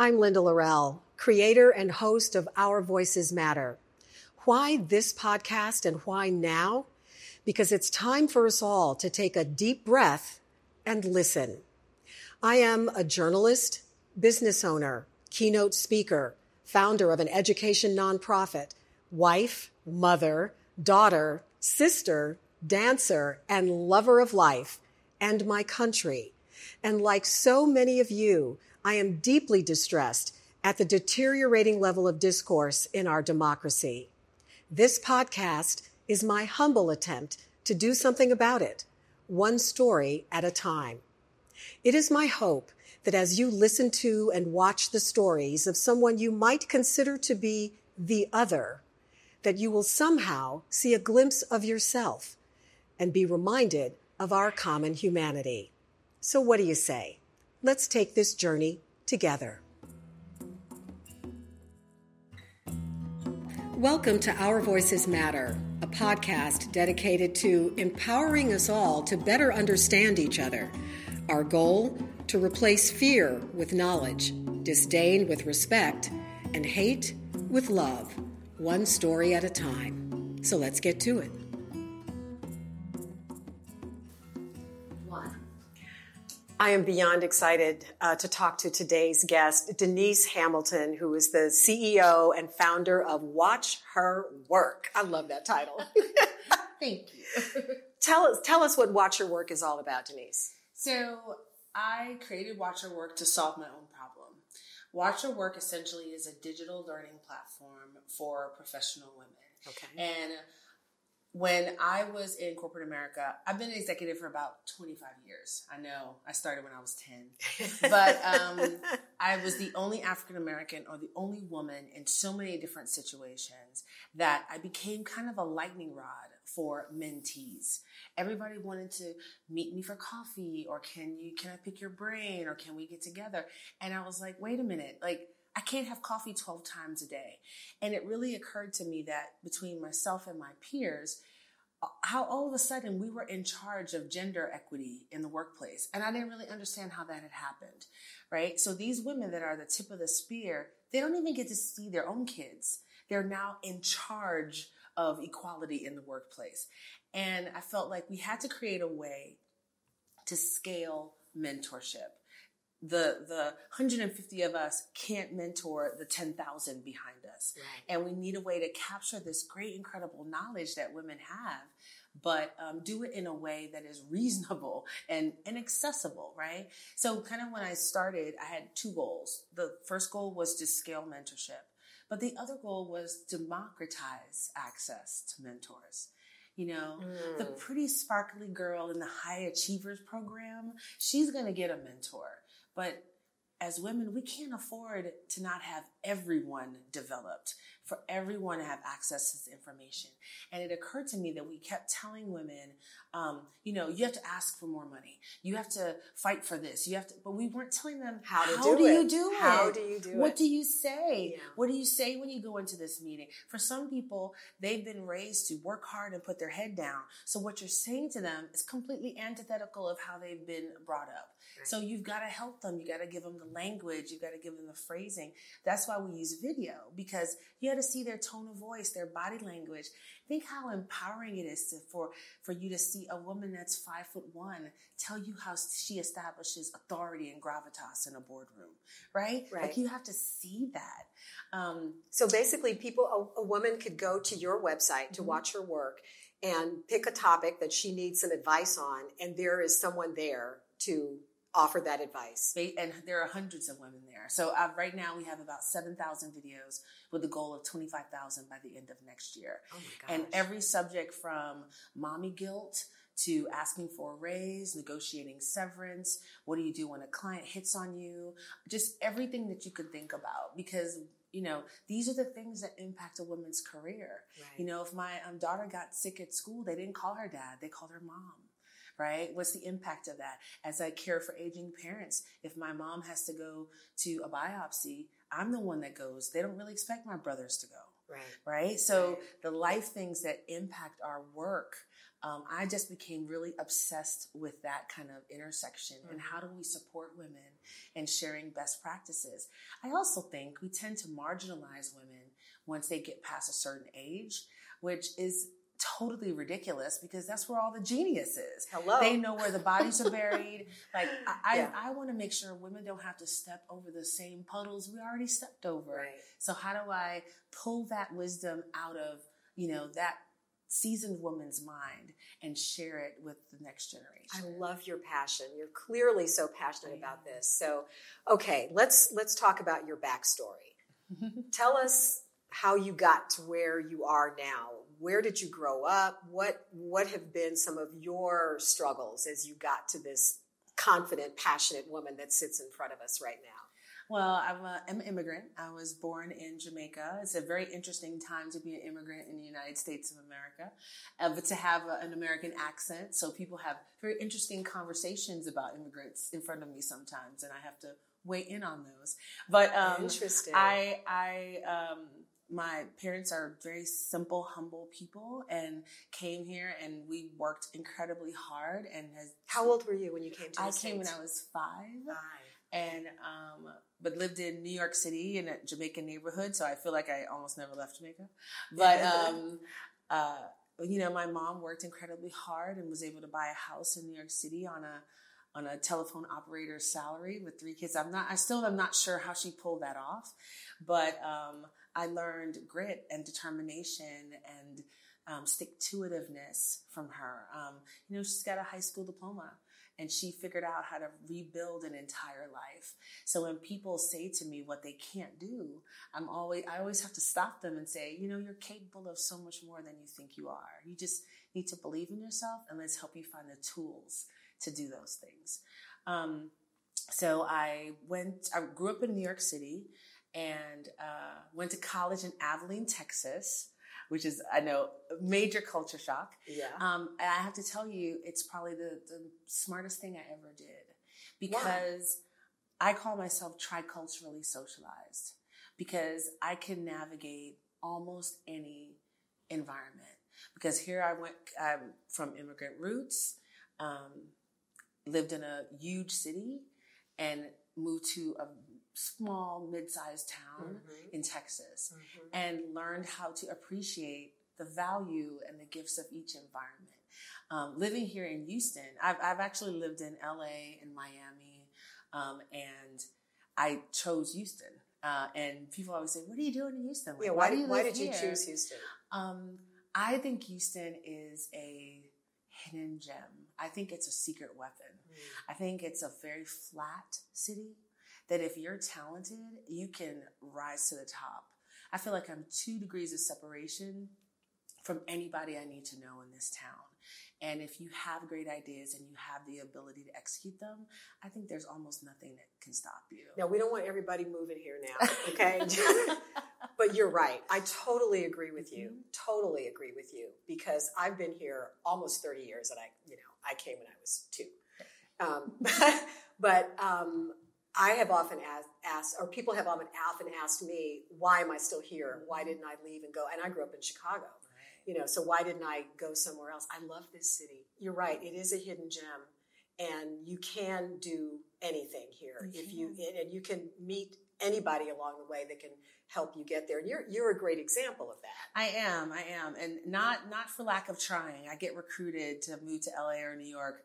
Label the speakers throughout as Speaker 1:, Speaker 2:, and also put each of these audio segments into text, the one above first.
Speaker 1: I'm Linda Lorelle, creator and host of Our Voices Matter. Why this podcast and why now? Because it's time for us all to take a deep breath and listen. I am a journalist, business owner, keynote speaker, founder of an education nonprofit, wife, mother, daughter, sister, dancer, and lover of life and my country. And like so many of you, I am deeply distressed at the deteriorating level of discourse in our democracy. This podcast is my humble attempt to do something about it, one story at a time. It is my hope that as you listen to and watch the stories of someone you might consider to be the other, that you will somehow see a glimpse of yourself and be reminded of our common humanity. So, what do you say? Let's take this journey together. Welcome to Our Voices Matter, a podcast dedicated to empowering us all to better understand each other. Our goal to replace fear with knowledge, disdain with respect, and hate with love, one story at a time. So let's get to it. I am beyond excited uh, to talk to today's guest, Denise Hamilton, who is the CEO and founder of Watch Her Work. I love that title.
Speaker 2: Thank you.
Speaker 1: tell us, tell us what Watch Her Work is all about, Denise.
Speaker 2: So, I created Watch Her Work to solve my own problem. Watch Her Work essentially is a digital learning platform for professional women.
Speaker 1: Okay.
Speaker 2: And when I was in corporate America, I've been an executive for about 25 years. I know I started when I was 10, but um, I was the only African American or the only woman in so many different situations that I became kind of a lightning rod for mentees. Everybody wanted to meet me for coffee or can you, can I pick your brain or can we get together? And I was like, wait a minute, like, I can't have coffee 12 times a day. And it really occurred to me that between myself and my peers, uh, how all of a sudden we were in charge of gender equity in the workplace. And I didn't really understand how that had happened, right? So these women that are the tip of the spear, they don't even get to see their own kids. They're now in charge of equality in the workplace. And I felt like we had to create a way to scale mentorship the the 150 of us can't mentor the 10,000 behind us. Right. And we need a way to capture this great, incredible knowledge that women have, but um, do it in a way that is reasonable and, and accessible, right? So, kind of when I started, I had two goals. The first goal was to scale mentorship, but the other goal was democratize access to mentors. You know, mm. the pretty sparkly girl in the high achievers program, she's going to get a mentor but as women, we can't afford to not have everyone developed, for everyone to have access to this information. And it occurred to me that we kept telling women, um, you know, you have to ask for more money. You have to fight for this. You have to, but we weren't telling them
Speaker 1: how to
Speaker 2: how
Speaker 1: do,
Speaker 2: do
Speaker 1: it.
Speaker 2: you do it?
Speaker 1: How do you do
Speaker 2: what
Speaker 1: it?
Speaker 2: What do you say?
Speaker 1: Yeah.
Speaker 2: What do you say when you go into this meeting? For some people, they've been raised to work hard and put their head down. So what you're saying to them is completely antithetical of how they've been brought up. Right. So you've got to help them. You got to give them the language. You've got to give them the phrasing. That's why we use video because you got to see their tone of voice, their body language. Think how empowering it is to, for, for you to see a woman that's five foot one tell you how she establishes authority and gravitas in a boardroom, right?
Speaker 1: Right.
Speaker 2: Like you have to see that. Um,
Speaker 1: so basically, people, a, a, woman could go to your website to mm-hmm. watch her work and pick a topic that she needs some advice on, and there is someone there to offer that advice.
Speaker 2: And there are hundreds of women there. So uh, right now we have about 7,000 videos with the goal of 25,000 by the end of next year.
Speaker 1: Oh.
Speaker 2: And every subject from mommy guilt to asking for a raise, negotiating severance, what do you do when a client hits on you, just everything that you could think about because you know these are the things that impact a woman's career
Speaker 1: right.
Speaker 2: you know if my um, daughter got sick at school they didn't call her dad they called her mom right? What's the impact of that? As I care for aging parents, if my mom has to go to a biopsy, I'm the one that goes. They don't really expect my brothers to go. Right. Right. So the life things that impact our work, um, I just became really obsessed with that kind of intersection mm-hmm. and how do we support women and sharing best practices. I also think we tend to marginalize women once they get past a certain age, which is totally ridiculous because that's where all the genius is.
Speaker 1: Hello.
Speaker 2: They know where the bodies are buried. like I, yeah. I, I want to make sure women don't have to step over the same puddles we already stepped over.
Speaker 1: Right.
Speaker 2: So how do I pull that wisdom out of, you know, that seasoned woman's mind and share it with the next generation.
Speaker 1: I love your passion. You're clearly so passionate about this. So, okay, let's let's talk about your backstory. Tell us how you got to where you are now where did you grow up? What what have been some of your struggles as you got to this confident, passionate woman that sits in front of us right now?
Speaker 2: Well, I'm, a, I'm an immigrant. I was born in Jamaica. It's a very interesting time to be an immigrant in the United States of America, uh, but to have a, an American accent. So people have very interesting conversations about immigrants in front of me sometimes, and I have to weigh in on those. But um,
Speaker 1: interesting.
Speaker 2: I I um, my parents are very simple, humble people and came here and we worked incredibly hard and has
Speaker 1: How old were you when you came to
Speaker 2: I
Speaker 1: came
Speaker 2: when I was five.
Speaker 1: Five.
Speaker 2: And um but lived in New York City in a Jamaican neighborhood, so I feel like I almost never left Jamaica. But um uh you know, my mom worked incredibly hard and was able to buy a house in New York City on a on a telephone operator's salary with three kids. I'm not I still am not sure how she pulled that off, but um I learned grit and determination and um, stick to itiveness from her. Um, you know, she's got a high school diploma and she figured out how to rebuild an entire life. So when people say to me what they can't do, I'm always I always have to stop them and say, you know, you're capable of so much more than you think you are. You just need to believe in yourself and let's help you find the tools to do those things. Um, so I went. I grew up in New York City and uh, went to college in Abilene, Texas, which is I know major culture shock.
Speaker 1: Yeah.
Speaker 2: Um, and I have to tell you, it's probably the, the smartest thing I ever did because Why? I call myself triculturally socialized because I can navigate almost any environment. Because here I went I'm from immigrant roots, um, lived in a huge city, and moved to a small, mid-sized town mm-hmm. in Texas mm-hmm. and learned how to appreciate the value and the gifts of each environment. Um, living here in Houston, I've, I've, actually lived in LA and Miami, um, and I chose Houston. Uh, and people always say, "What are you doing in Houston?
Speaker 1: Like, yeah, why, why, do you why did you choose Houston?"
Speaker 2: Um, I think Houston is a hidden gem. I think it's a secret weapon. Mm. I think it's a very flat city that if you're talented, you can rise to the top. I feel like I'm two degrees of separation from anybody I need to know in this town. And if you have great ideas and you have the ability to execute them, I think there's almost nothing that can stop you.
Speaker 1: Now, we don't want everybody moving here now, okay? but you're right. I totally agree with you. Mm-hmm. Totally agree with you because I've been here almost 30 years and I, you know, I came when I was two. Um, but um, I have often asked, asked, or people have often, often asked me, why am I still here? Why didn't I leave and go? And I grew up in Chicago, you know, so why didn't I go somewhere else? I love this city. You're right. It is a hidden gem and you can do anything here you if you, and you can meet anybody along the way that can help you get there. And you're, you're a great example of that.
Speaker 2: I am. I am. And not, not for lack of trying. I get recruited to move to LA or New York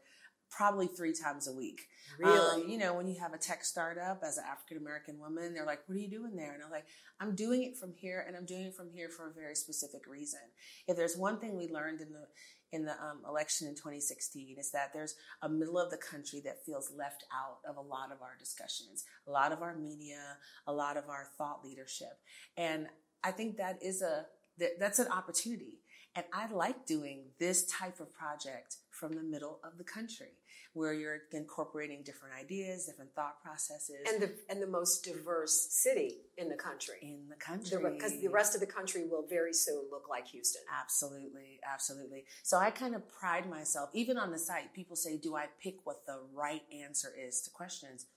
Speaker 2: probably three times a week.
Speaker 1: Really?
Speaker 2: Um, you know, when you have a tech startup as an African American woman, they're like, what are you doing there? And I'm like, I'm doing it from here and I'm doing it from here for a very specific reason. If there's one thing we learned in the, in the um, election in 2016 is that there's a middle of the country that feels left out of a lot of our discussions, a lot of our media, a lot of our thought leadership. And I think that is a, that, that's an opportunity. And I like doing this type of project from the middle of the country where you're incorporating different ideas, different thought processes.
Speaker 1: And the, and the most diverse city in the country.
Speaker 2: In the country.
Speaker 1: Because the, rest of the country will very soon look like Houston.
Speaker 2: Absolutely. Absolutely. So I kind of pride myself, even on the site, people say, do I pick what the right answer is to questions?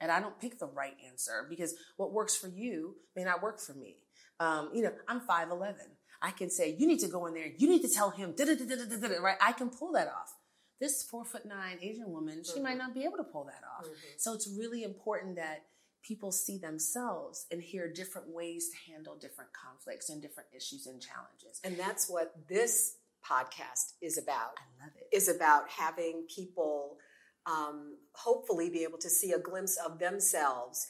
Speaker 2: And I don't pick the right answer because what works for you may not work for me. Um, you know, I'm 5'11. I can say, you need to go in there. You need to tell him, right? I can pull that off. This four foot nine Asian woman, she mm-hmm. might not be able to pull that off. Mm-hmm. So it's really important that people see themselves and hear different ways to handle different conflicts and different issues and challenges.
Speaker 1: And that's what this podcast is about.
Speaker 2: I love it.
Speaker 1: Is about having people um, hopefully be able to see a glimpse of themselves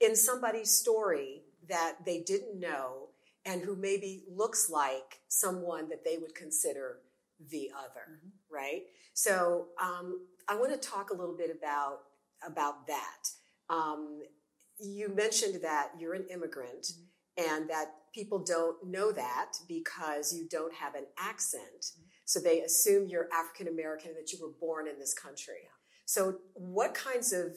Speaker 1: in somebody's story that they didn't know and who maybe looks like someone that they would consider the other, mm-hmm. right? So um, I want to talk a little bit about about that. Um, you mentioned that you're an immigrant mm-hmm. and that people don't know that because you don't have an accent. Mm-hmm. So they assume you're African American and that you were born in this country. Yeah. So what kinds of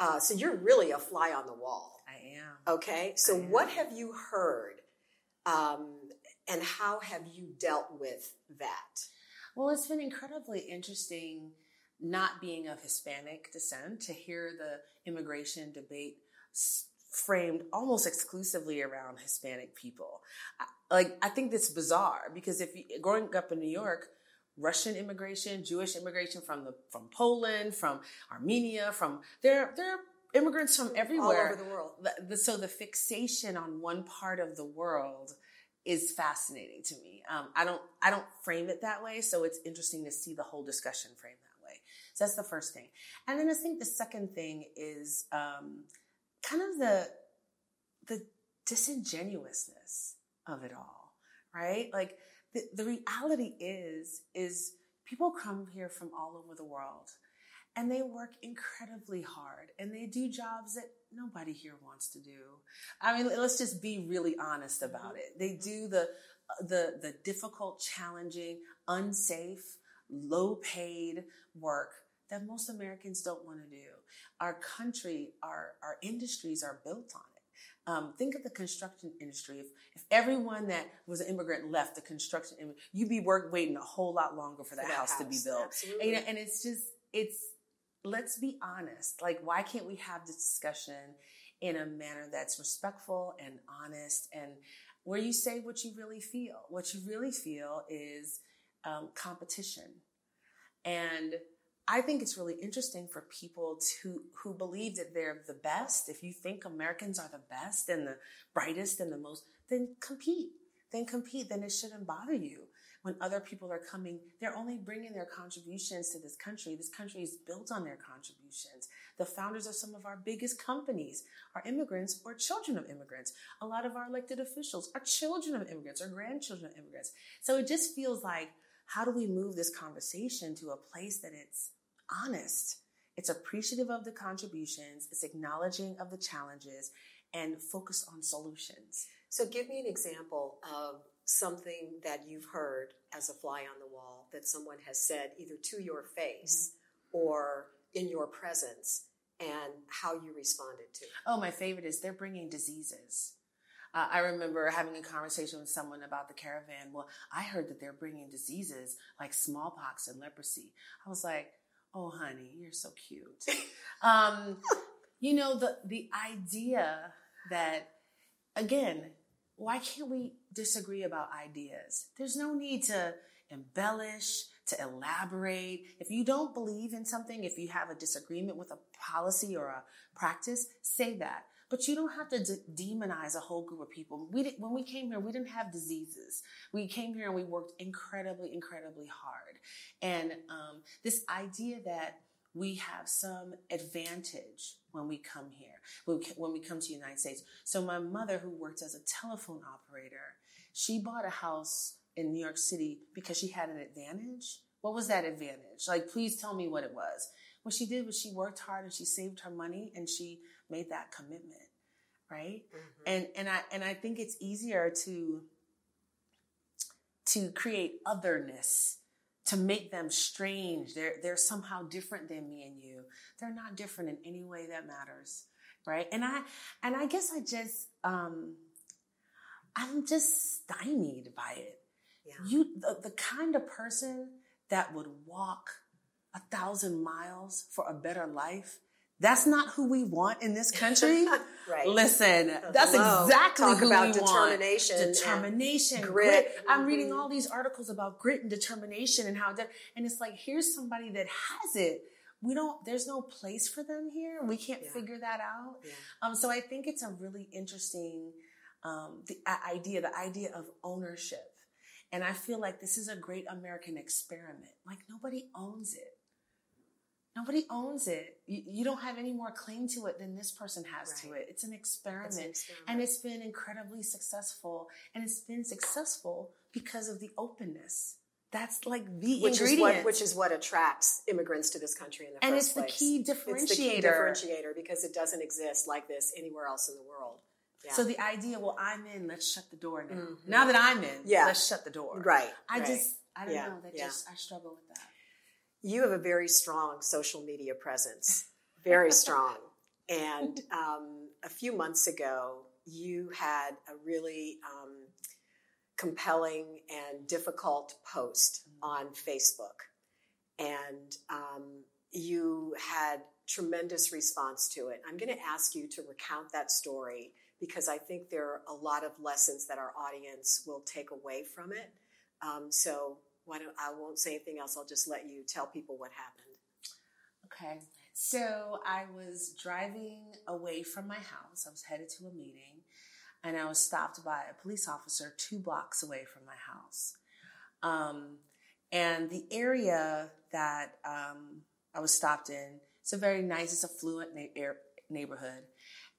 Speaker 1: uh, so you're really a fly on the wall.
Speaker 2: I am.
Speaker 1: Okay. So what have you heard, um, and how have you dealt with that?
Speaker 2: Well, it's been incredibly interesting not being of Hispanic descent to hear the immigration debate framed almost exclusively around Hispanic people. Like, I think that's bizarre because if you, growing up in New York, Russian immigration, Jewish immigration from the from Poland, from Armenia, from there there are immigrants from everywhere,
Speaker 1: all over the world.
Speaker 2: So the fixation on one part of the world is fascinating to me. Um, I don't I don't frame it that way, so it's interesting to see the whole discussion frame that way. So that's the first thing, and then I think the second thing is um, kind of the the disingenuousness of it all, right? Like the, the reality is is people come here from all over the world and they work incredibly hard and they do jobs that nobody here wants to do. I mean, let's just be really honest about it. They do the the the difficult, challenging, unsafe, low paid work that most Americans don't want to do. Our country, our our industries are built on it. Um, think of the construction industry. If, if everyone that was an immigrant left the construction, you'd be work waiting a whole lot longer for that, for house, house, to be built.
Speaker 1: Absolutely.
Speaker 2: And, and it's just, it's, let's be honest. Like, why can't we have this discussion in a manner that's respectful and honest and where you say what you really feel? What you really feel is um, competition. And I think it's really interesting for people to who believe that they're the best. If you think Americans are the best and the brightest and the most, then compete. Then compete. Then it shouldn't bother you when other people are coming. They're only bringing their contributions to this country. This country is built on their contributions. The founders of some of our biggest companies are immigrants or children of immigrants. A lot of our elected officials are children of immigrants or grandchildren of immigrants. So it just feels like how do we move this conversation to a place that it's honest? It's appreciative of the contributions, it's acknowledging of the challenges, and focused on solutions.
Speaker 1: So, give me an example of something that you've heard as a fly on the wall that someone has said either to your face mm-hmm. or in your presence and how you responded to it.
Speaker 2: Oh, my favorite is they're bringing diseases. Uh, I remember having a conversation with someone about the caravan. Well, I heard that they're bringing diseases like smallpox and leprosy. I was like, oh, honey, you're so cute. um, you know, the, the idea that, again, why can't we disagree about ideas? There's no need to embellish, to elaborate. If you don't believe in something, if you have a disagreement with a policy or a practice, say that. But you don't have to de- demonize a whole group of people. We did, when we came here, we didn't have diseases. We came here and we worked incredibly, incredibly hard. And um, this idea that we have some advantage when we come here, when we come to the United States. So my mother, who worked as a telephone operator, she bought a house in New York City because she had an advantage. What was that advantage? Like, please tell me what it was. What she did was she worked hard and she saved her money and she made that commitment, right? Mm-hmm. And and I and I think it's easier to to create otherness, to make them strange. They're they're somehow different than me and you. They're not different in any way that matters, right? And I and I guess I just um I'm just stymied by it. Yeah. You the, the kind of person that would walk a thousand miles for a better life That's not who we want in this country.
Speaker 1: right.
Speaker 2: Listen, that's
Speaker 1: Hello.
Speaker 2: exactly
Speaker 1: Talk
Speaker 2: who
Speaker 1: about
Speaker 2: we
Speaker 1: determination
Speaker 2: want.
Speaker 1: and
Speaker 2: Determination,
Speaker 1: grit.
Speaker 2: grit. I'm
Speaker 1: Mhm.
Speaker 2: reading all these articles about grit and determination and how, that, and it's like here's somebody that has it. We don't. There's no place for them here. We can't
Speaker 1: Yeah.
Speaker 2: figure that out.
Speaker 1: Yeah.
Speaker 2: Um, so I think it's a really interesting um, the idea, the idea of ownership. And I feel like this is a great American experiment. Like nobody owns it. Nobody owns it. You, you don't have any more claim to it than this person has to it. It's an experiment.
Speaker 1: an experiment.
Speaker 2: And it's been incredibly successful. And it's been successful because of the openness. That's like the
Speaker 1: which is
Speaker 2: ingredient.
Speaker 1: what which is what attracts immigrants to this country in the
Speaker 2: and
Speaker 1: first
Speaker 2: it's the
Speaker 1: place.
Speaker 2: key
Speaker 1: It's the key
Speaker 2: differentiator.
Speaker 1: differentiator because it doesn't exist like this anywhere else in the world. Yeah.
Speaker 2: So the idea, well, I'm in, let's shut the door now.
Speaker 1: Mhm.
Speaker 2: Now that I'm in,
Speaker 1: Yeah.
Speaker 2: let's shut the door.
Speaker 1: right.
Speaker 2: I
Speaker 1: right.
Speaker 2: just, I don't
Speaker 1: Yeah,
Speaker 2: know. That just, I struggle with that.
Speaker 1: you have a very strong social media presence, very strong. And um, a few months ago, you had a really um, compelling and difficult post on Facebook. And um, you had tremendous response to it. I'm going to ask you to recount that story because I think there are a lot of lessons that our audience will take away from it. Um, so why don't I won't say anything else. I'll just let you tell people what happened.
Speaker 2: Okay. So I was driving away from my house. I was headed to a meeting and I was stopped by a police officer two blocks away from my house. Um, and the area that um, I was stopped in, it's a very nice, it's affluent na- neighborhood.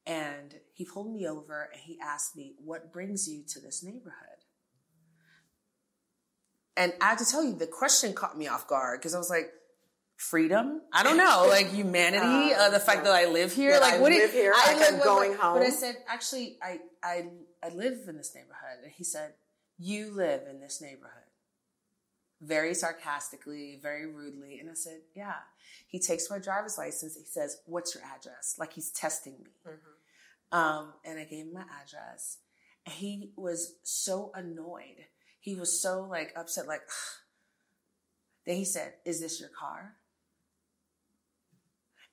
Speaker 2: And he pulled me over and he asked me, What brings you to this neighborhood? And I have to tell you, the question caught me off guard because I was like, freedom? I don't know, like humanity, uh, the fact that I live here, like
Speaker 1: I
Speaker 2: what
Speaker 1: live
Speaker 2: it,
Speaker 1: here,
Speaker 2: I
Speaker 1: like
Speaker 2: live with-
Speaker 1: going
Speaker 2: But I said, actually, I I I live in this neighborhood, and he said, you live in this neighborhood. Very sarcastically, very rudely, and I said, yeah. He takes my driver's license. He says, "What's your address?" Like he's testing me. Um, and I gave him my address. And he was so annoyed. He was so like upset, like, then he said, Is this your car?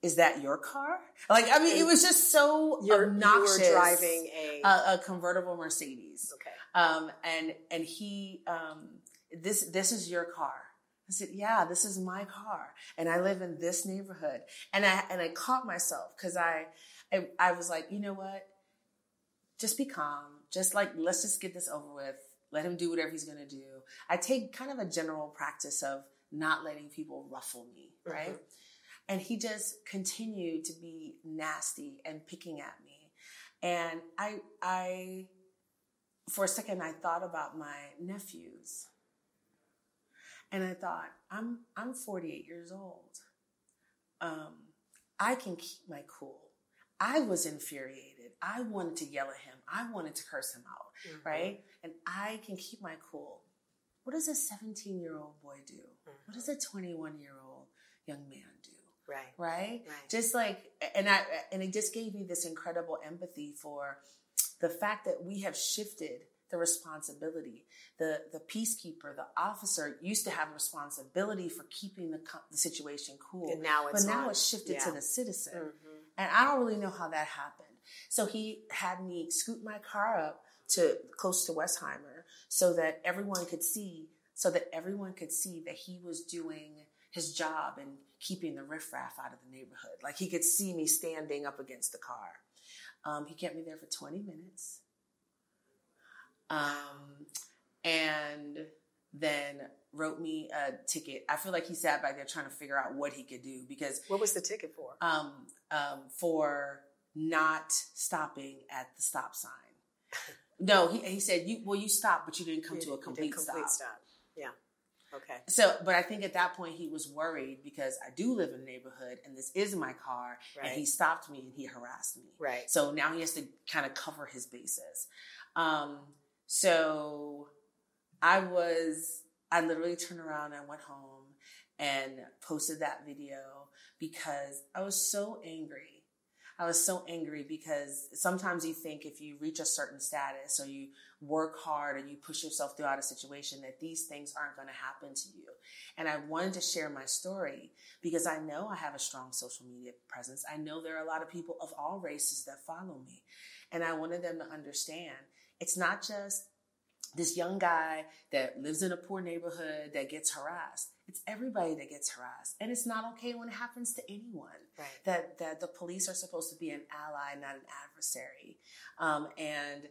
Speaker 2: Is that your car? Like, I mean, it was just so
Speaker 1: You're,
Speaker 2: obnoxious.
Speaker 1: you were driving a.
Speaker 2: a, a convertible Mercedes.
Speaker 1: okay.
Speaker 2: Um, and, and he, um, this, this is your car. I said, yeah, this is my car. And I live in this neighborhood. And I, and I caught myself because I, I, I was like, you know what? Just be calm. Just like, let's just get this over with. Let him do whatever he's going to do. I take kind of a general practice of not letting people ruffle me, right?
Speaker 1: Mhm.
Speaker 2: And he just continued to be nasty and picking at me. And I, I, for a second, I thought about my nephews. And I thought, I'm, I'm 48 years old. Um, I can keep my cool. I was infuriated. I wanted to yell at him. I wanted to curse him out,
Speaker 1: Mhm.
Speaker 2: right? And I can keep my cool. What does a 17 year old boy do? What does a 21 year old young man do?
Speaker 1: Right.
Speaker 2: right?
Speaker 1: Right.
Speaker 2: Just like, and I, and it just gave me this incredible empathy for the fact that we have shifted the responsibility. The the peacekeeper, the officer used to have responsibility for keeping the the situation cool,
Speaker 1: And now it's
Speaker 2: but now
Speaker 1: on.
Speaker 2: it's shifted to the citizen.
Speaker 1: Mhm.
Speaker 2: And I don't really know how that happened. So he had me scoot my car up to close to Westheimer so that everyone could see, so that everyone could see that he was doing his job and keeping the riffraff out of the neighborhood. Like he could see me standing up against the car. Um, he kept me there for 20 minutes. Um, and then wrote me a ticket. I feel like he sat back there trying to figure out what he could do because
Speaker 1: What was the ticket for?
Speaker 2: um, um, for not stopping at the stop sign. No, he, he said, "You well, you stopped, but you didn't come
Speaker 1: You-
Speaker 2: to a complete,
Speaker 1: complete
Speaker 2: stop.
Speaker 1: stop. Yeah. Okay.
Speaker 2: So, but I think at that point he was worried because I do live in a neighborhood and this is my car,
Speaker 1: Right.
Speaker 2: and he stopped me and he harassed me.
Speaker 1: Right.
Speaker 2: So now he has to kind of cover his bases. Um, so I was, I literally turned around and went home and posted that video because I was so angry. I was so angry because sometimes you think if you reach a certain status or you work hard or you push yourself throughout a situation that these things aren't going to happen to you. And I wanted to share my story because I know I have a strong social media presence. I know there are a lot of people of all races that follow me. And I wanted them to understand it's not just this young guy that lives in a poor neighborhood that gets harassed. It's everybody that gets harassed. And it's not okay when it happens to anyone.
Speaker 1: Right.
Speaker 2: That that the police are supposed to be an ally, not an adversary. Um, and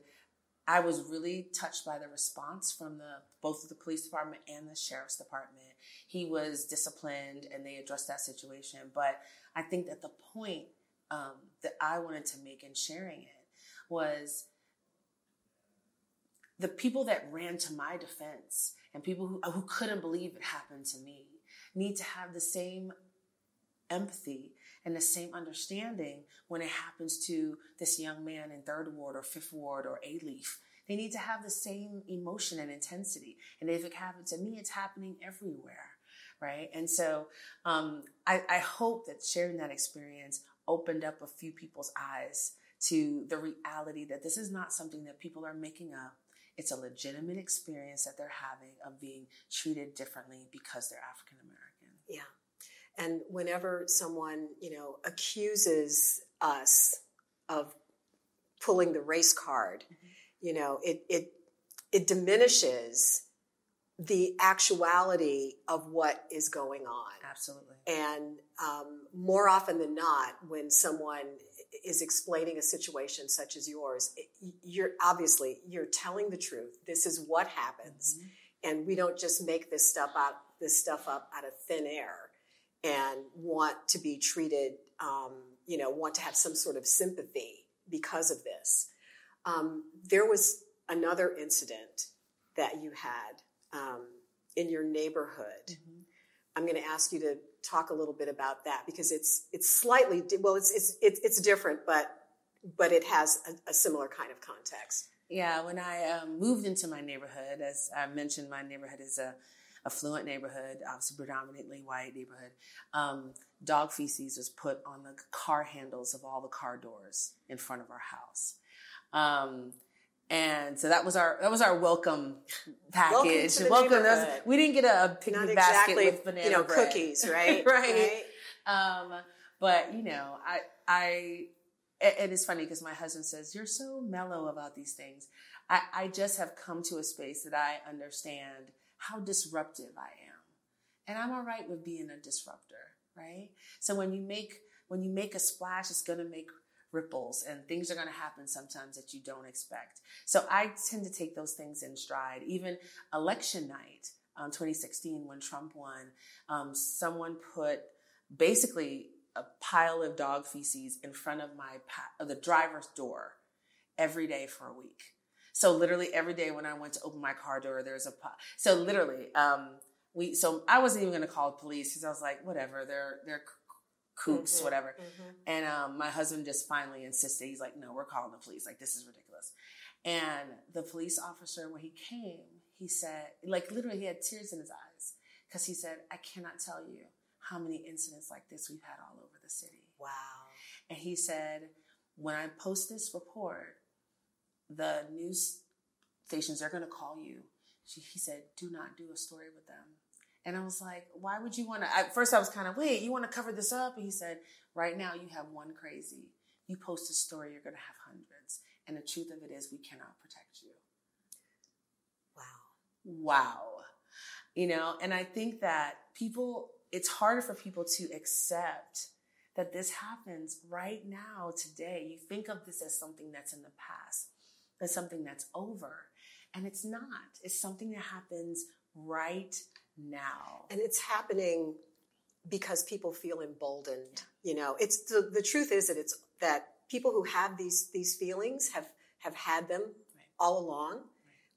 Speaker 2: I was really touched by the response from the both the police department and the sheriff's department. He was disciplined and they addressed that situation. But I think that the point um, that I wanted to make in sharing it was the people that ran to my defense and people who, who couldn't believe it happened to me need to have the same empathy and the same understanding when it happens to this young man in third ward or fifth ward or Alief. They need to have the same emotion and intensity. And if it happened to me it's happening everywhere right? And so um, I, I hope that sharing that experience opened up a few people's eyes to the reality that this is not something that people are making up it's a legitimate experience that they're having of being treated differently because they're African American.
Speaker 1: Yeah. And whenever someone, you know, accuses us of pulling the race card, mm-hmm. you know, it it it diminishes the actuality of what is going on.
Speaker 2: Absolutely.
Speaker 1: And um, more often than not, when someone is explaining a situation such as yours, you're obviously you're telling the truth. This is what happens, mm-hmm. and we don't just make this stuff out this stuff up out of thin air and want to be treated. Um, you know, want to have some sort of sympathy because of this. Um, there was another incident that you had um, in your neighborhood. Mm-hmm. I'm going to ask you to talk a little bit about that because it's it's slightly well it's it's it's, it's different but but it has a, a, similar kind of context
Speaker 2: yeah when i um, moved into my neighborhood as i mentioned my neighborhood is a affluent neighborhood obviously predominantly white neighborhood um, dog feces was put on the car handles of all the car doors in front of our house um, and so that was our that was our welcome package.
Speaker 1: Welcome, welcome was,
Speaker 2: we didn't get a, picnic
Speaker 1: Not
Speaker 2: basket
Speaker 1: exactly,
Speaker 2: with banana
Speaker 1: you know,
Speaker 2: bread.
Speaker 1: cookies, right?
Speaker 2: right. right. Um, but you know, I I it is funny because my husband says you're so mellow about these things. I, I just have come to a space that I understand how disruptive I am, and I'm all right with being a disruptor. Right. So when you make when you make a splash, it's going to make ripples and things are going to happen sometimes that you don't expect. So I tend to take those things in stride. Even election night, um, 2016, when Trump won, um, someone put basically a pile of dog feces in front of my the driver's door every day for a week. So literally every day when I went to open my car door, there was a pile. So literally, um, we so I wasn't even going to call the police because I was like, whatever, they're they're coops, mm-hmm, whatever. Mm-hmm. And um, my husband just finally insisted. He's like, "No, we're calling the police. Like this is ridiculous." And the police officer, when he came, he said, like literally, he had tears in his eyes because he said, "I cannot tell you how many incidents like this we've had all over the city."
Speaker 1: Wow.
Speaker 2: And he said, "When I post this report, the news stations are going to call you." he said, "Do not do a story with them." And I was like, why would you want to? At first, I was kind of, wait, you want to cover this up? And he said, right now, you have one crazy. You post a story, you're going to have hundreds. And the truth of it is, we cannot protect you.
Speaker 1: Wow.
Speaker 2: Wow. You know, and I think that people, it's harder for people to accept that this happens right now, today. You think of this as something that's in the past, as something that's over. And it's not. It's something that happens right now.
Speaker 1: And it's happening because people feel emboldened. You know, it's the, the truth is that it's that people who have these these feelings have have had them right. all along, right.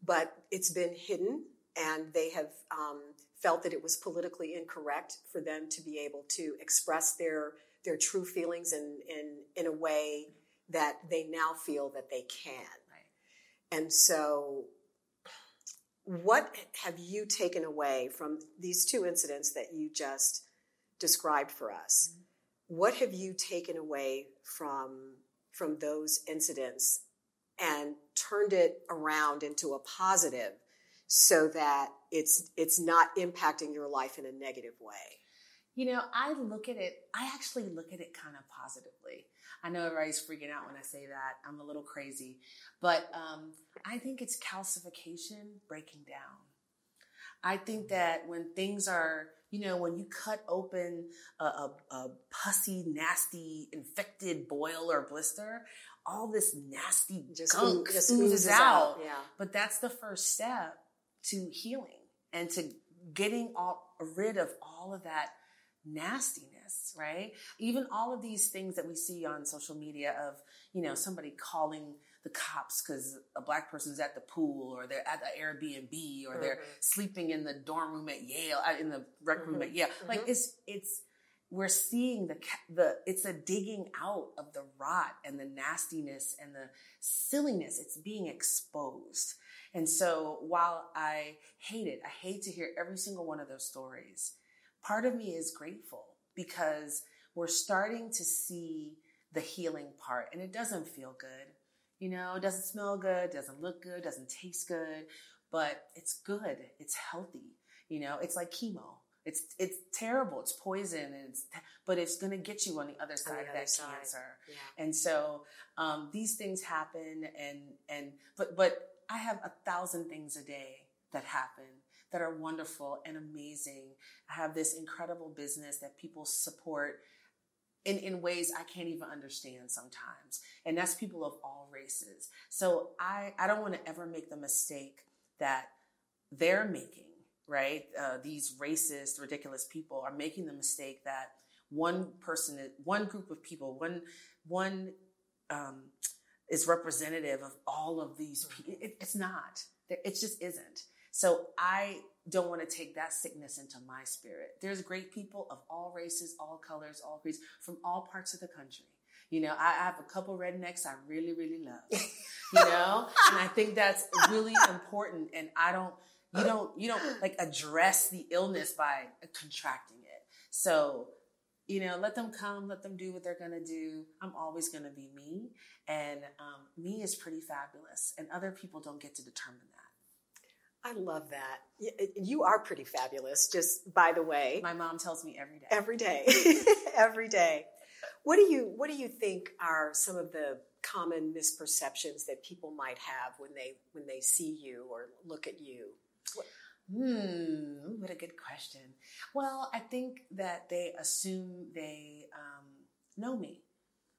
Speaker 1: but it's been hidden, and they have um, felt that it was politically incorrect for them to be able to express their their true feelings in in in a way that they now feel that they can. Right. And so what have you taken away from these two incidents that you just described for us? Mm-hmm. what have you taken away from from those incidents and turned it around into a positive so that it's it's not impacting your life in a negative way?
Speaker 2: You know, I look at it, I actually look at it kind of positively. I know everybody's freaking out when I say that. I'm a little crazy. But um, I think it's calcification breaking down. I think that when things are, you know, when you cut open a, a, a pussy, nasty, infected boil or blister, all this nasty just gunk just oozes out. out. Yeah. But that's the first step to healing and to getting all rid of all of that nastiness, right? Even all of these things that we see on social media of, you know, somebody calling the cops because a black person's at the pool or they're at the Airbnb or mm-hmm. they're sleeping in the dorm room at Yale, uh, in the rec room mm-hmm. at Yale. Mm-hmm. Like it's, it's, we're seeing the, the, it's a digging out of the rot and the nastiness and the silliness. It's being exposed. And so while I hate it, I hate to hear every single one of those stories part of me is grateful because we're starting to see the healing part and it doesn't feel good. You know, it doesn't smell good, doesn't look good, doesn't taste good, but it's good. It's healthy. You know, it's like chemo. It's it's terrible. It's poison, and it's but it's going to get you on the other side the of that side. cancer. Yeah. And so um, these things happen, and and but but I have a thousand things a day that happen that are wonderful and amazing. I have this incredible business that people support in, in ways I can't even understand sometimes. And that's people of all races. So I, I don't want to ever make the mistake that they're making, right? Uh, these racist, ridiculous people are making the mistake that one person, one group of people, one, one, um, is representative of all of these people. It, it's not. It just isn't. So I don't want to take that sickness into my spirit. There's great people of all races, all colors, all creeds from all parts of the country. You know, I have a couple rednecks I really, really love. You know, and I think that's really important. And I don't, you don't, you don't like address the illness by contracting it. So, you know, let them come, let them do what they're gonna do. I'm always gonna be me, and um, me is pretty fabulous, and other people don't get to determine that.
Speaker 1: I love that. You are pretty fabulous, just by the way.
Speaker 2: My mom tells me every day.
Speaker 1: Every day. every day. What do you what do you think are some of the common misperceptions that people might have when they when they see you or look at you?
Speaker 2: What? Hmm, what a good question. Well, I think that they assume they um, know me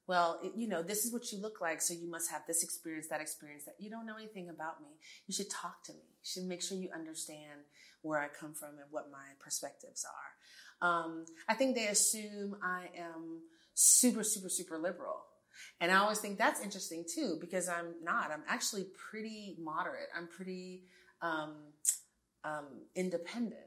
Speaker 2: well, you know, this is what you look like, so you must have this experience, that experience, that you don't know anything about me. You should talk to me. You should make sure you understand where I come from and what my perspectives are. Um, I think they assume I am super, super, super liberal. And I always think that's interesting too, because I'm not. I'm actually pretty moderate. I'm pretty um, um, independent.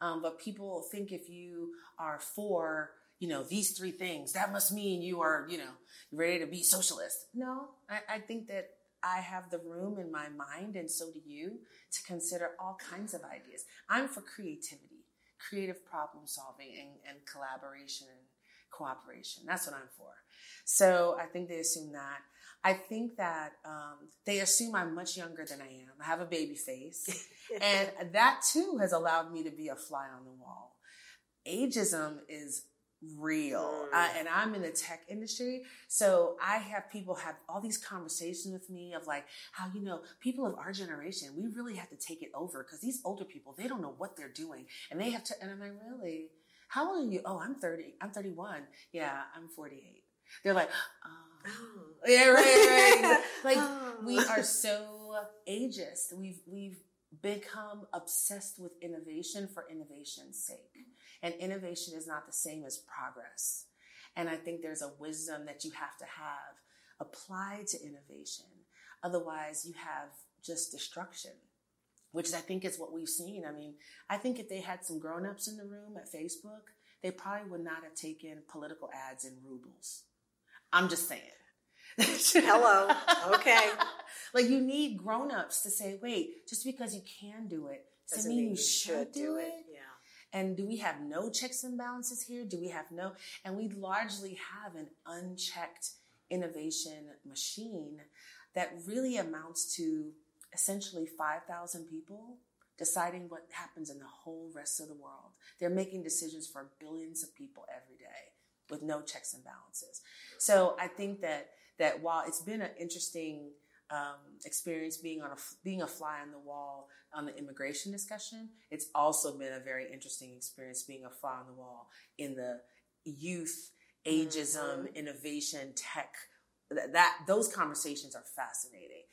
Speaker 2: Um, but people think if you are for you know, these three things, that must mean you are, you know, ready to be socialist. No, I, I think that I have the room in my mind, and so do you, to consider all kinds of ideas. I'm for creativity, creative problem solving, and, and collaboration and cooperation. That's what I'm for. So I think they assume that. I think that um, they assume I'm much younger than I am. I have a baby face. and that too has allowed me to be a fly on the wall. Ageism is real. Mm. and I'm in the tech industry. So I have people have all these conversations with me of like how, you know, people of our generation, we really have to take it over because these older people, they don't know what they're doing. And they have to, and I'm like, really? How old are you? Oh, I'm 30. I'm 31. Yeah, I'm 48. They're like, oh, oh. yeah, right, right. like oh. we are so ageist. We've, we've become obsessed with innovation for innovation's sake. And innovation is not the same as progress. And I think there's a wisdom that you have to have applied to innovation. Otherwise, you have just destruction, which I think is what we've seen. I mean, I think if they had some grown-ups in the room at Facebook, they probably would not have taken political ads in rubles. I'm just saying.
Speaker 1: Hello. Okay.
Speaker 2: like you need grown-ups to say, wait, just because you can do it doesn't, mean, mean you should, should do it. it. And do we have no checks and balances here? Do we have no? And we largely have an unchecked innovation machine that really amounts to essentially 5,000 people deciding what happens in the whole rest of the world. They're making decisions for billions of people every day with no checks and balances. So I think that that while it's been an interesting um, experience being on a being a fly on the wall on the immigration discussion, it's also been a very interesting experience being a fly on the wall in the youth ageism, mm-hmm. innovation, tech. That, that those conversations are fascinating.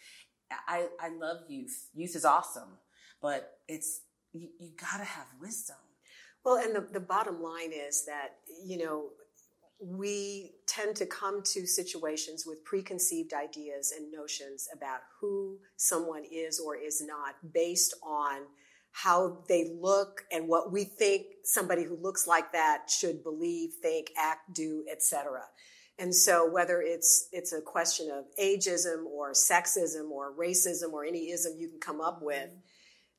Speaker 2: I, I love youth. Youth is awesome, but it's you, you got to have wisdom.
Speaker 1: Well, and the, the bottom line is that, you know, we tend to come to situations with preconceived ideas and notions about who someone is or is not based on how they look and what we think somebody who looks like that should believe, think, act, do, etc. And so whether it's it's a question of ageism or sexism or racism or any ism you can come up with,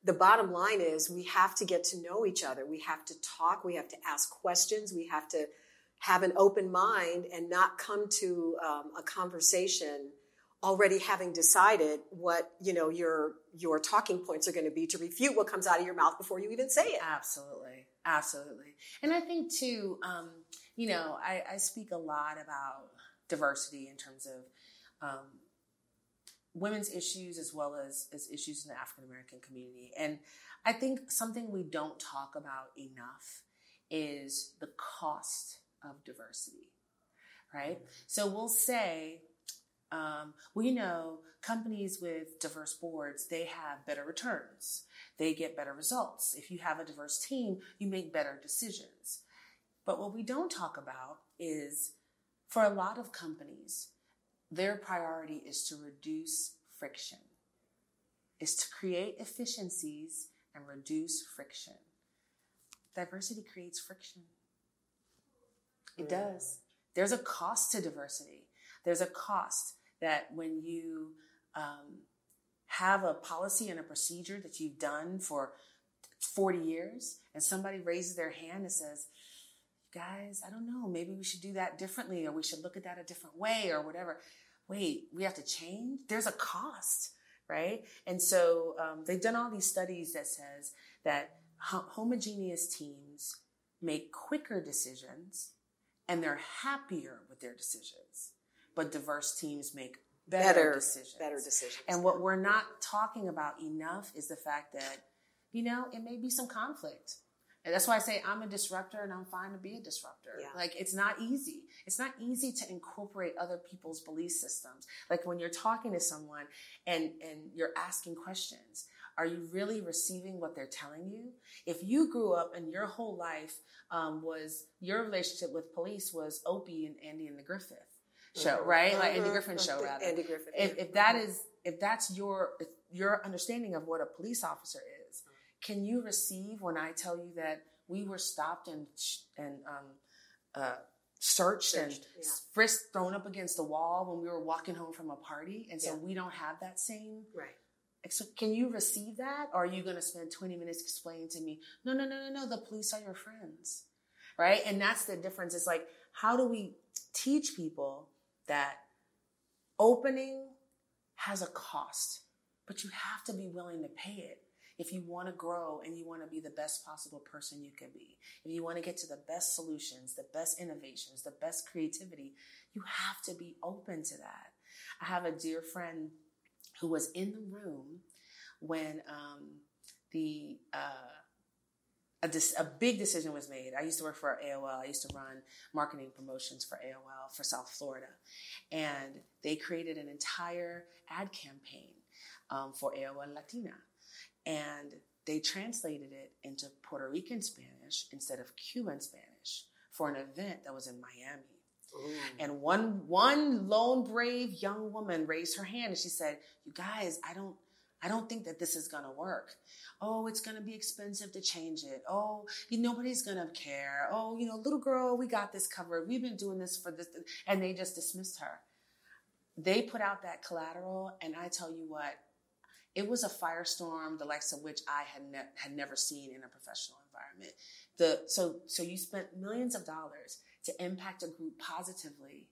Speaker 1: the bottom line is we have to get to know each other. We have to talk, we have to ask questions, we have to have an open mind and not come to um, a conversation already having decided what you know your your talking points are going to be to refute what comes out of your mouth before you even say it.
Speaker 2: Absolutely. Absolutely. And i think too um, you know I, I, speak a lot about diversity in terms of um, women's issues as well as, as issues in the african american community. And i think something we don't talk about enough is the cost of diversity right so we'll say um, we know companies with diverse boards, they have better returns. They get better results. If you have a diverse team, you make better decisions. But what we don't talk about is for a lot of companies, their priority is to reduce friction, is to create efficiencies and reduce friction. Diversity creates friction. It does. There's a cost to diversity. There's a cost that when you um, have a policy and a procedure that you've done for 40 years and somebody raises their hand and says, guys, I don't know, maybe we should do that differently or we should look at that a different way or whatever. Wait, we have to change? There's a cost, right? And so um, they've done all these studies that says that homogeneous teams make quicker decisions and they're happier with their decisions but diverse teams make better, better decisions.
Speaker 1: Better decisions.
Speaker 2: And what we're not talking about enough is the fact that, you know, it may be some conflict. And that's why I say I'm a disruptor and I'm fine to be a disruptor. Yeah. Like it's not easy. It's not easy to incorporate other people's belief systems. Like when you're talking to someone and, and you're asking questions, are you really receiving what they're telling you? If you grew up and your whole life um, was your relationship with police was Opie and Andy and the Griffith, show, mm-hmm. right? Like Andy mm-hmm. Griffin show, rather.
Speaker 1: Andy Griffin.
Speaker 2: If, if that is, if that's your your understanding of what a police officer is, can you receive when I tell you that we were stopped and and um, uh, searched, searched, and yeah. frisked, thrown up against the wall when we were walking home from a party, and so yeah. we don't have that same
Speaker 1: right.
Speaker 2: So can you receive that, or are you going to spend twenty minutes explaining to me? No, no, no, no, no. The police are your friends, right? And that's the difference. It's like how do we teach people that opening has a cost, but you have to be willing to pay it if you want to grow and you want to be the best possible person you can be. If you want to get to the best solutions, the best innovations, the best creativity, you have to be open to that. I have a dear friend who was in the room when um, the uh, a, a big decision was made. I used to work for AOL. I used to run marketing promotions for AOL for South Florida. And they created an entire ad campaign um, for AOL Latina. And they translated it into Puerto Rican Spanish instead of Cuban Spanish for an event that was in Miami. And one one lone brave young woman raised her hand and she said, "You guys, I don't I don't think that this is going to work. Oh, it's going to be expensive to change it. Oh, nobody's going to care. Oh, you know, little girl, we got this covered. We've been doing this for this. And they just dismissed her. They put out that collateral, and I tell you what, it was a firestorm the likes of which I had, ne- had never seen in a professional environment. The so so you spent millions of dollars to impact a group positively,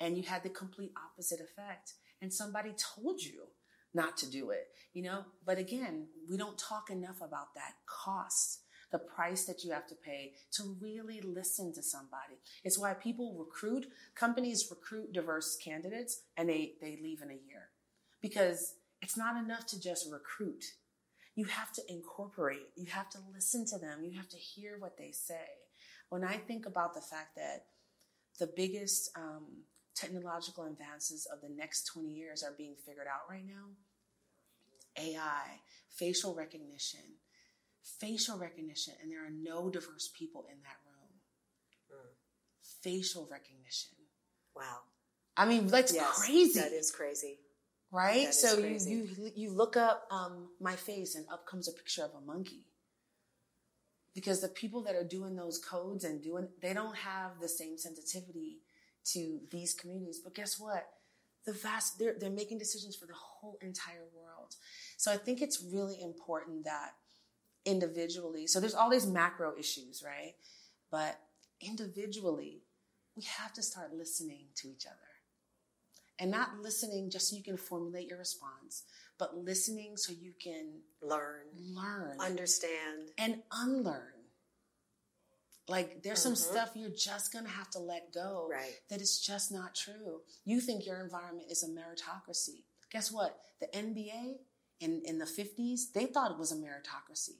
Speaker 2: and you had the complete opposite effect. And somebody told you not to do it, you know. But again, we don't talk enough about that cost the price that you have to pay to really listen to somebody. It's why people recruit, companies recruit diverse candidates and they, they leave in a year because it's not enough to just recruit. You have to incorporate, you have to listen to them, you have to hear what they say. When I think about the fact that the biggest um, technological advances of the next 20 years are being figured out right now AI, facial recognition, facial recognition, and there are no diverse people in that room. Mm. Facial recognition.
Speaker 1: Wow.
Speaker 2: I mean, that's yes, crazy.
Speaker 1: That is crazy.
Speaker 2: Right? That so you you you look up um, my face and up comes a picture of a monkey. Because the people that are doing those codes and doing they don't have the same sensitivity to these communities. But guess what? The vast they're they're making decisions for the whole entire world. So I think it's really important that individually. So there's all these macro issues, right? But individually, we have to start listening to each other. And not listening just so you can formulate your response, but listening so you can
Speaker 1: learn,
Speaker 2: learn,
Speaker 1: understand,
Speaker 2: and unlearn. Like there's mm-hmm. some stuff you're just gonna have to let go.
Speaker 1: Right.
Speaker 2: That is just not true. You think your environment is a meritocracy. Guess what? The NBA in, in the 50s, they thought it was a meritocracy.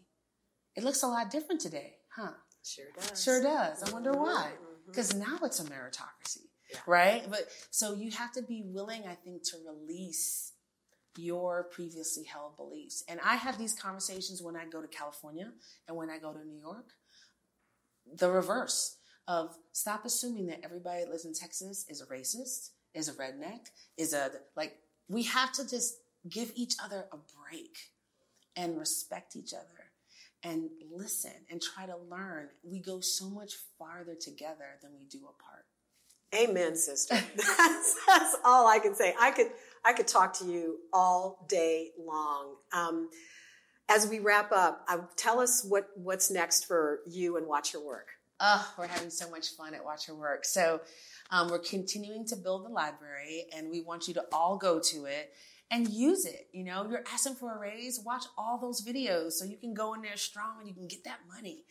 Speaker 2: It looks a lot different today, huh?
Speaker 1: Sure does.
Speaker 2: Sure does. I wonder why. Because mm-hmm. now it's a meritocracy, yeah. right? But so you have to be willing, I think, to release your previously held beliefs. And I have these conversations when I go to California and when I go to New York. The reverse of stop assuming that everybody that lives in Texas is a racist, is a redneck, is a like we have to just give each other a break and respect each other and listen and try to learn. We go so much farther together than we do apart.
Speaker 1: Amen, sister. that's, that's all I can say. I could I could talk to you all day long. Um, as we wrap up, uh, tell us what what's next for you and Watch Her Work.
Speaker 2: Oh, we're having so much fun at Watch Her Work. So um, we're continuing to build the library, and we want you to all go to it and use it. You know, you're asking for a raise, watch all those videos so you can go in there strong and you can get that money.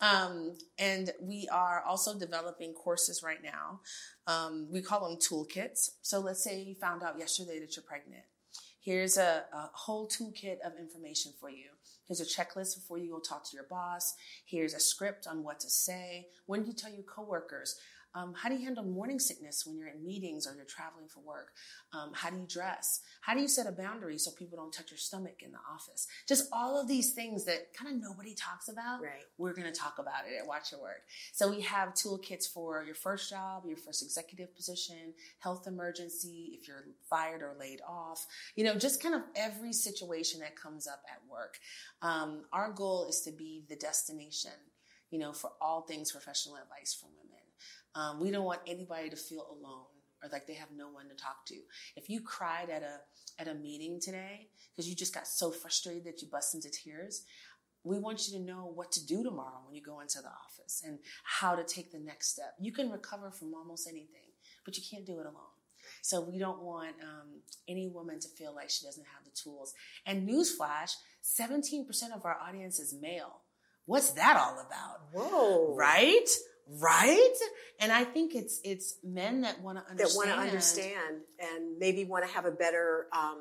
Speaker 2: Um, and we are also developing courses right now. Um, we call them toolkits. So let's say you found out yesterday that you're pregnant. Here's a, a whole toolkit of information for you. Here's a checklist before you go talk to your boss. Here's a script on what to say. When do you tell your coworkers? Um, how do you handle morning sickness when you're in meetings or you're traveling for work? Um, how do you dress? How do you set a boundary so people don't touch your stomach in the office? Just all of these things that kind of nobody talks about.
Speaker 1: Right.
Speaker 2: We're going to talk about it at Watch Her Work. So we have toolkits for your first job, your first executive position, health emergency, if you're fired or laid off, you know, just kind of every situation that comes up at work. Um, our goal is to be the destination, you know, for all things professional advice for women. Um, we don't want anybody to feel alone or like they have no one to talk to. If you cried at a at a meeting today because you just got so frustrated that you bust into tears, we want you to know what to do tomorrow when you go into the office and how to take the next step. You can recover from almost anything, but you can't do it alone. So we don't want um, any woman to feel like she doesn't have the tools. And newsflash: 17% of our audience is male. What's that all about?
Speaker 1: Whoa!
Speaker 2: Right? Right? And I think it's it's men that want to understand.
Speaker 1: That want to understand and maybe want to have a better um,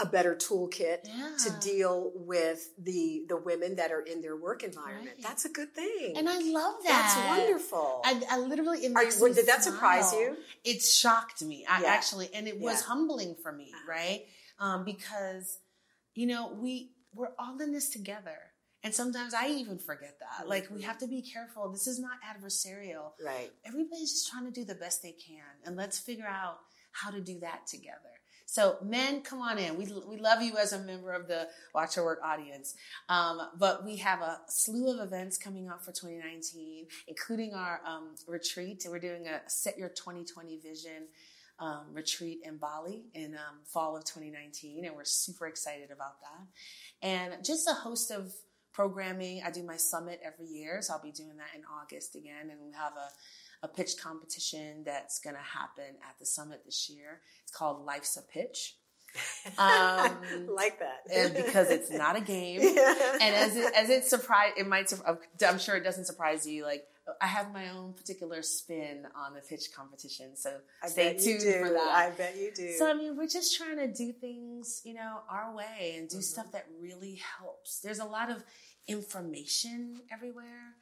Speaker 1: a better toolkit yeah. to deal with the the women that are in their work environment. Right. That's a good thing,
Speaker 2: and I love that.
Speaker 1: That's wonderful.
Speaker 2: I, I literally it
Speaker 1: you, did that surprise you?
Speaker 2: It shocked me. I actually, and it was yeah. humbling for me, uh-huh. right? Um, because you know we we're all in this together and sometimes I even forget that. Like, we have to be careful. This is not adversarial.
Speaker 1: Right.
Speaker 2: Everybody's just trying to do the best they can. And let's figure out how to do that together. So, men, come on in. We, we love you as a member of the Watch Her Work audience. Um, but we have a slew of events coming up for 2019, including our um, retreat. We're doing a Set Your 2020 Vision um, retreat in Bali in um, fall of 2019, and we're super excited about that. And just a host of programming. I do my summit every year, so I'll be doing that in August again, and we have a, a pitch competition that's going to happen at the summit this year. It's called Life's a Pitch.
Speaker 1: Um, like that,
Speaker 2: and because it's not a game, yeah. and as it, as it surprise, it might. I'm sure it doesn't surprise you. Like I have my own particular spin on the pitch competition, so I stay tuned for that.
Speaker 1: I bet you do.
Speaker 2: So I mean, we're just trying to do things, you know, our way and do mm-hmm. stuff that really helps. There's a lot of information everywhere,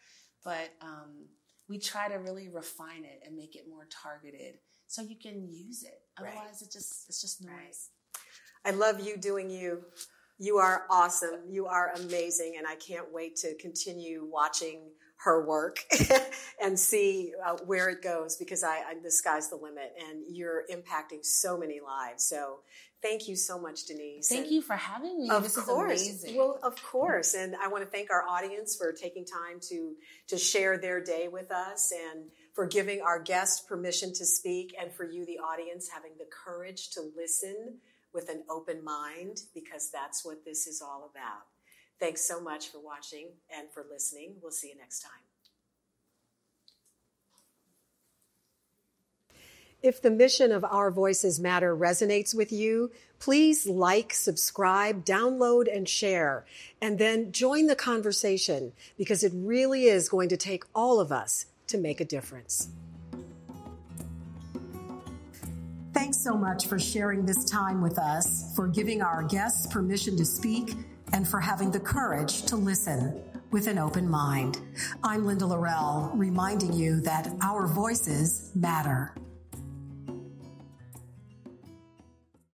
Speaker 2: but um, we try to really refine it and make it more targeted so you can use it. Otherwise, right. it just it's just noise. Right.
Speaker 1: I love you doing you. You are awesome. You are amazing, and I can't wait to continue watching her work and see uh, where it goes because I, I, the sky's the limit and you're impacting so many lives. So thank you so much, Denise.
Speaker 2: Thank and you for having me.
Speaker 1: Of
Speaker 2: this
Speaker 1: course. Well, of course. And I want to thank our audience for taking time to, to share their day with us and for giving our guests permission to speak and for you, the audience, having the courage to listen with an open mind because that's what this is all about. Thanks so much for watching and for listening. We'll see you next time. If the mission of Our Voices Matter resonates with you, please like, subscribe, download, and share. And then join the conversation because it really is going to take all of us to make a difference. Thanks so much for sharing this time with us, for giving our guests permission to speak and for having the courage to listen with an open mind. I'm Linda Lorelle, reminding you that our voices matter.